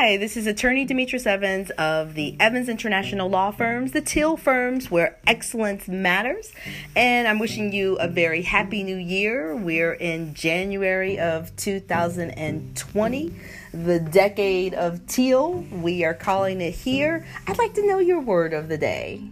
Hi, this is attorney Demetrius Evans of the Evans International Law Firms, the Teal firms where excellence matters. And I'm wishing you a very happy new year. We're in January of 2020, the decade of Teal. We are calling it here. I'd like to know your word of the day.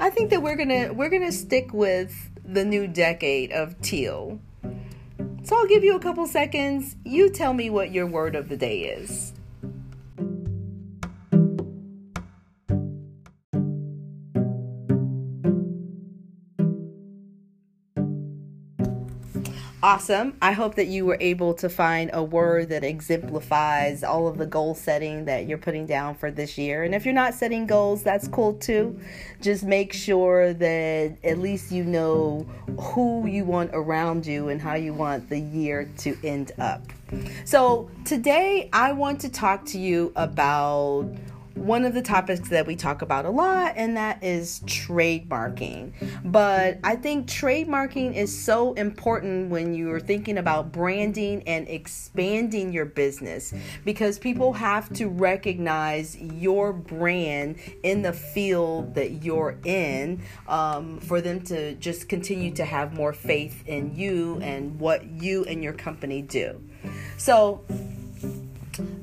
I think that we're to we're to stick with the new decade of Teal. So I'll give you a couple seconds. You tell me what your word of the day is. Awesome. I hope that you were able to find a word that exemplifies all of the goal setting that you're putting down for this year. And if you're not setting goals, that's cool too. Just make sure that at least you know who you want around you and how you want the year to end up. So, today I want to talk to you about one of the topics that we talk about a lot, and that is trademarking. But I think trademarking is so important when you're thinking about branding and expanding your business because people have to recognize your brand in the field that you're in um, for them to just continue to have more faith in you and what you and your company do. So,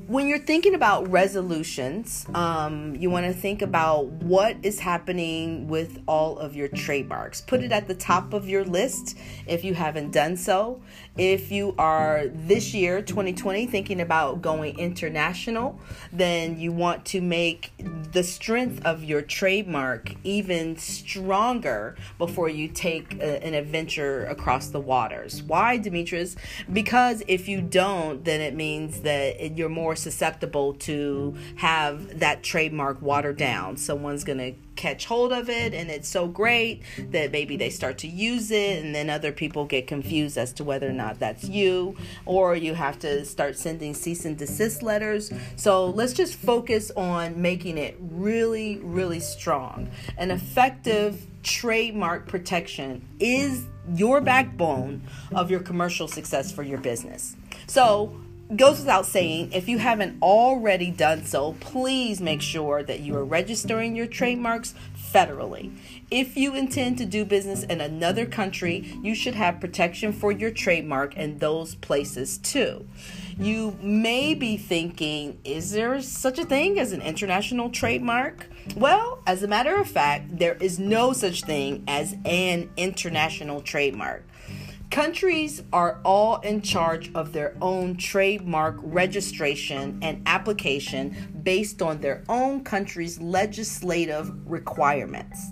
when you're thinking about resolutions, um, you want to think about what is happening with all of your trademarks. Put it at the top of your list if you haven't done so. If you are this year, 2020, thinking about going international, then you want to make the strength of your trademark even stronger before you take a, an adventure across the waters. Why, Demetrius? Because if you don't, then it means that you're more susceptible to have that trademark watered down. Someone's going to catch hold of it and it's so great that maybe they start to use it and then other people get confused as to whether or not that's you or you have to start sending cease and desist letters. So let's just focus on making it really really strong. An effective trademark protection is your backbone of your commercial success for your business. So goes without saying, if you haven't already done so, please make sure that you are registering your trademarks federally. If you intend to do business in another country, you should have protection for your trademark in those places too. You may be thinking, is there such a thing as an international trademark? Well, as a matter of fact, there is no such thing as an international trademark. Countries are all in charge of their own trademark registration and application based on their own country's legislative requirements.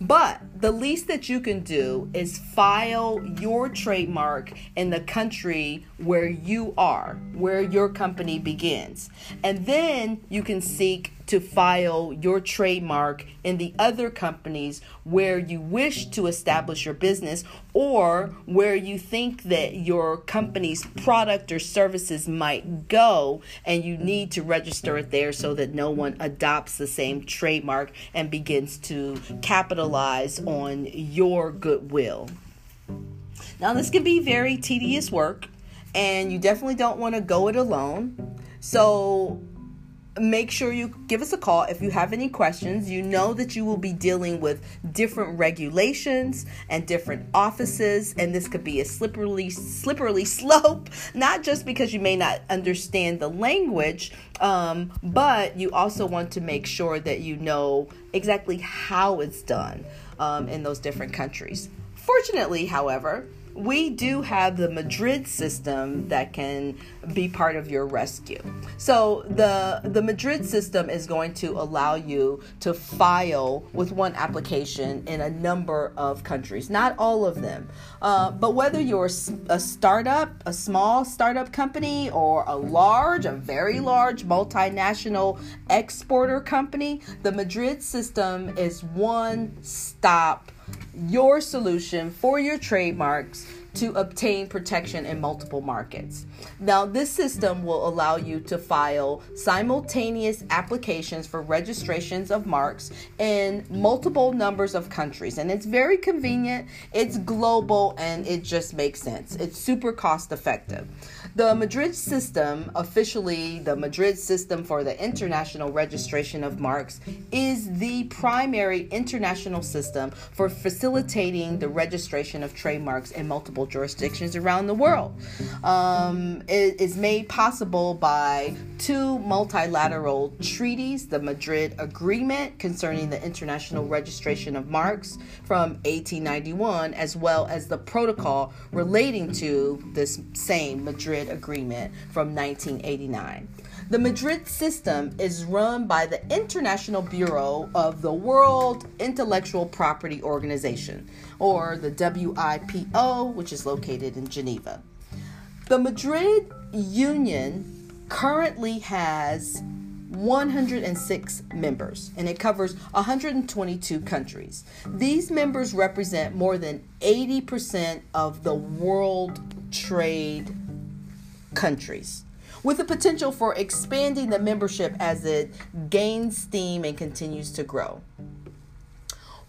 But the least that you can do is file your trademark in the country where you are, where your company begins. And then you can seek to file your trademark in the other companies where you wish to establish your business or where you think that your company's product or services might go and you need to register it there so that no one adopts the same trademark and begins to capitalize on your goodwill. Now, this can be very tedious work, and you definitely don't want to go it alone. So, make sure you give us a call if you have any questions. You know that you will be dealing with different regulations and different offices, and this could be a slippery, slippery slope, not just because you may not understand the language, um, but you also want to make sure that you know exactly how it's done um, in those different countries. Fortunately, however, we do have the Madrid system that can be part of your rescue. So the the Madrid system is going to allow you to file with one application in a number of countries, not all of them. Uh, but whether you're a startup, a small startup company, or a large, a very large multinational exporter company, the Madrid system is one stop your solution for your trademarks to obtain protection in multiple markets. Now, this system will allow you to file simultaneous applications for registrations of marks in multiple numbers of countries. And it's very convenient, it's global, and it just makes sense. It's super cost effective. The Madrid system, officially the Madrid system for the international registration of marks, is the primary international system for facilitating the registration of trademarks in multiple jurisdictions around the world. Um, it is made possible by two multilateral treaties the Madrid Agreement concerning the international registration of marks from 1891, as well as the protocol relating to this same Madrid Agreement from 1989. The Madrid system is run by the International Bureau of the World Intellectual Property Organization, or the WIPO, which is located in Geneva. The Madrid Union currently has 106 members and it covers 122 countries. These members represent more than 80% of the world trade countries with the potential for expanding the membership as it gains steam and continues to grow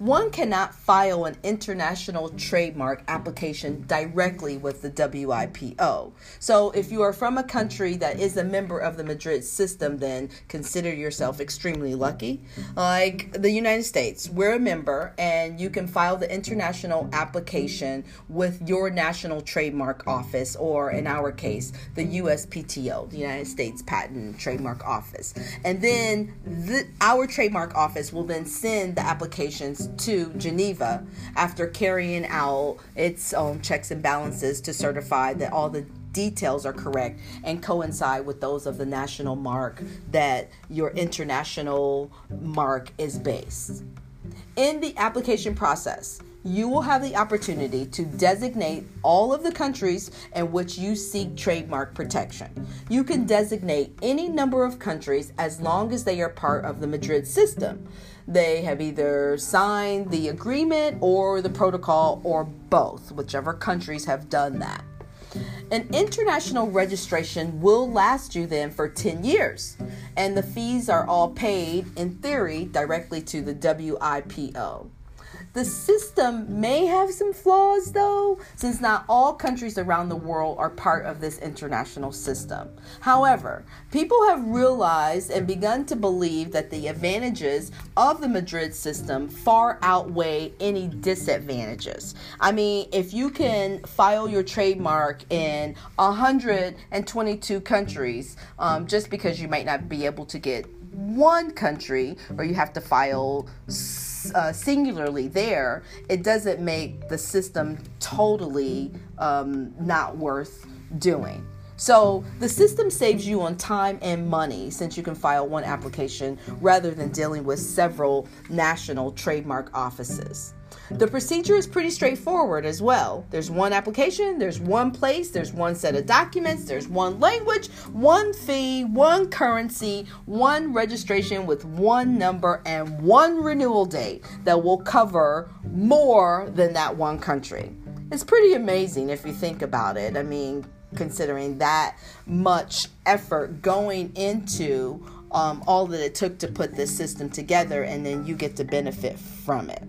one cannot file an international trademark application directly with the WIPO. So, if you are from a country that is a member of the Madrid system, then consider yourself extremely lucky. Like the United States, we're a member, and you can file the international application with your national trademark office, or in our case, the USPTO, the United States Patent and Trademark Office. And then the, our trademark office will then send the applications to Geneva after carrying out its own checks and balances to certify that all the details are correct and coincide with those of the national mark that your international mark is based. In the application process, you will have the opportunity to designate all of the countries in which you seek trademark protection. You can designate any number of countries as long as they are part of the Madrid system. They have either signed the agreement or the protocol or both, whichever countries have done that. An international registration will last you then for 10 years, and the fees are all paid, in theory, directly to the WIPO. The system may have some flaws though, since not all countries around the world are part of this international system. However, people have realized and begun to believe that the advantages of the Madrid system far outweigh any disadvantages. I mean, if you can file your trademark in 122 countries, um, just because you might not be able to get one country or you have to file uh, singularly there, it doesn't make the system totally um, not worth doing. So the system saves you on time and money since you can file one application rather than dealing with several national trademark offices. The procedure is pretty straightforward as well. There's one application, there's one place, there's one set of documents, there's one language, one fee, one currency, one registration with one number, and one renewal date that will cover more than that one country. It's pretty amazing if you think about it. I mean, considering that much effort going into um, all that it took to put this system together, and then you get to benefit from it.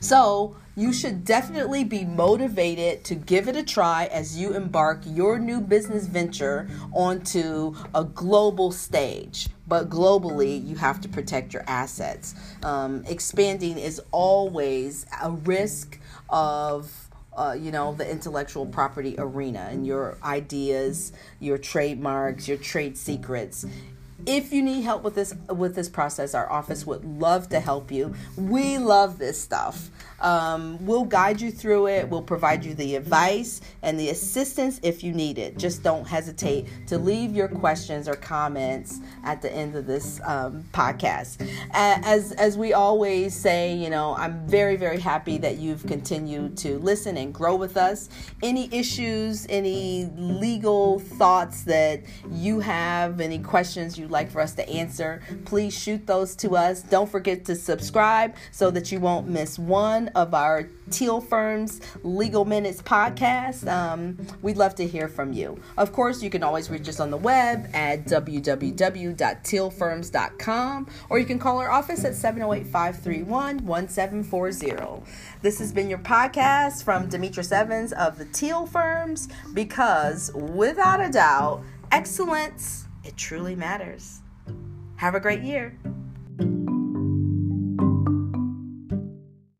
So, you should definitely be motivated to give it a try as you embark your new business venture onto a global stage. But globally, you have to protect your assets. Um, expanding is always a risk of uh, you know, the intellectual property arena and your ideas, your trademarks, your trade secrets if you need help with this with this process our office would love to help you. We love this stuff. Um, we'll guide you through it. We'll provide you the advice and the assistance if you need it. Just don't hesitate to leave your questions or comments at the end of this um, podcast. As as we always say you know i'm very very happy that you've continued to listen and grow with us. Any issues any legal thoughts that you have any questions you like for us to answer, please shoot those to us. Don't forget to subscribe so that you won't miss one of our Teal Firms Legal Minutes podcast. Um, we'd love to hear from you. Of course, you can always reach us on the web at www.tealfirms.com or you can call our office at 708 531 1740. This has been your podcast from Demetrius Evans of the Teal Firms because without a doubt, excellence, it truly matters. Have a great year.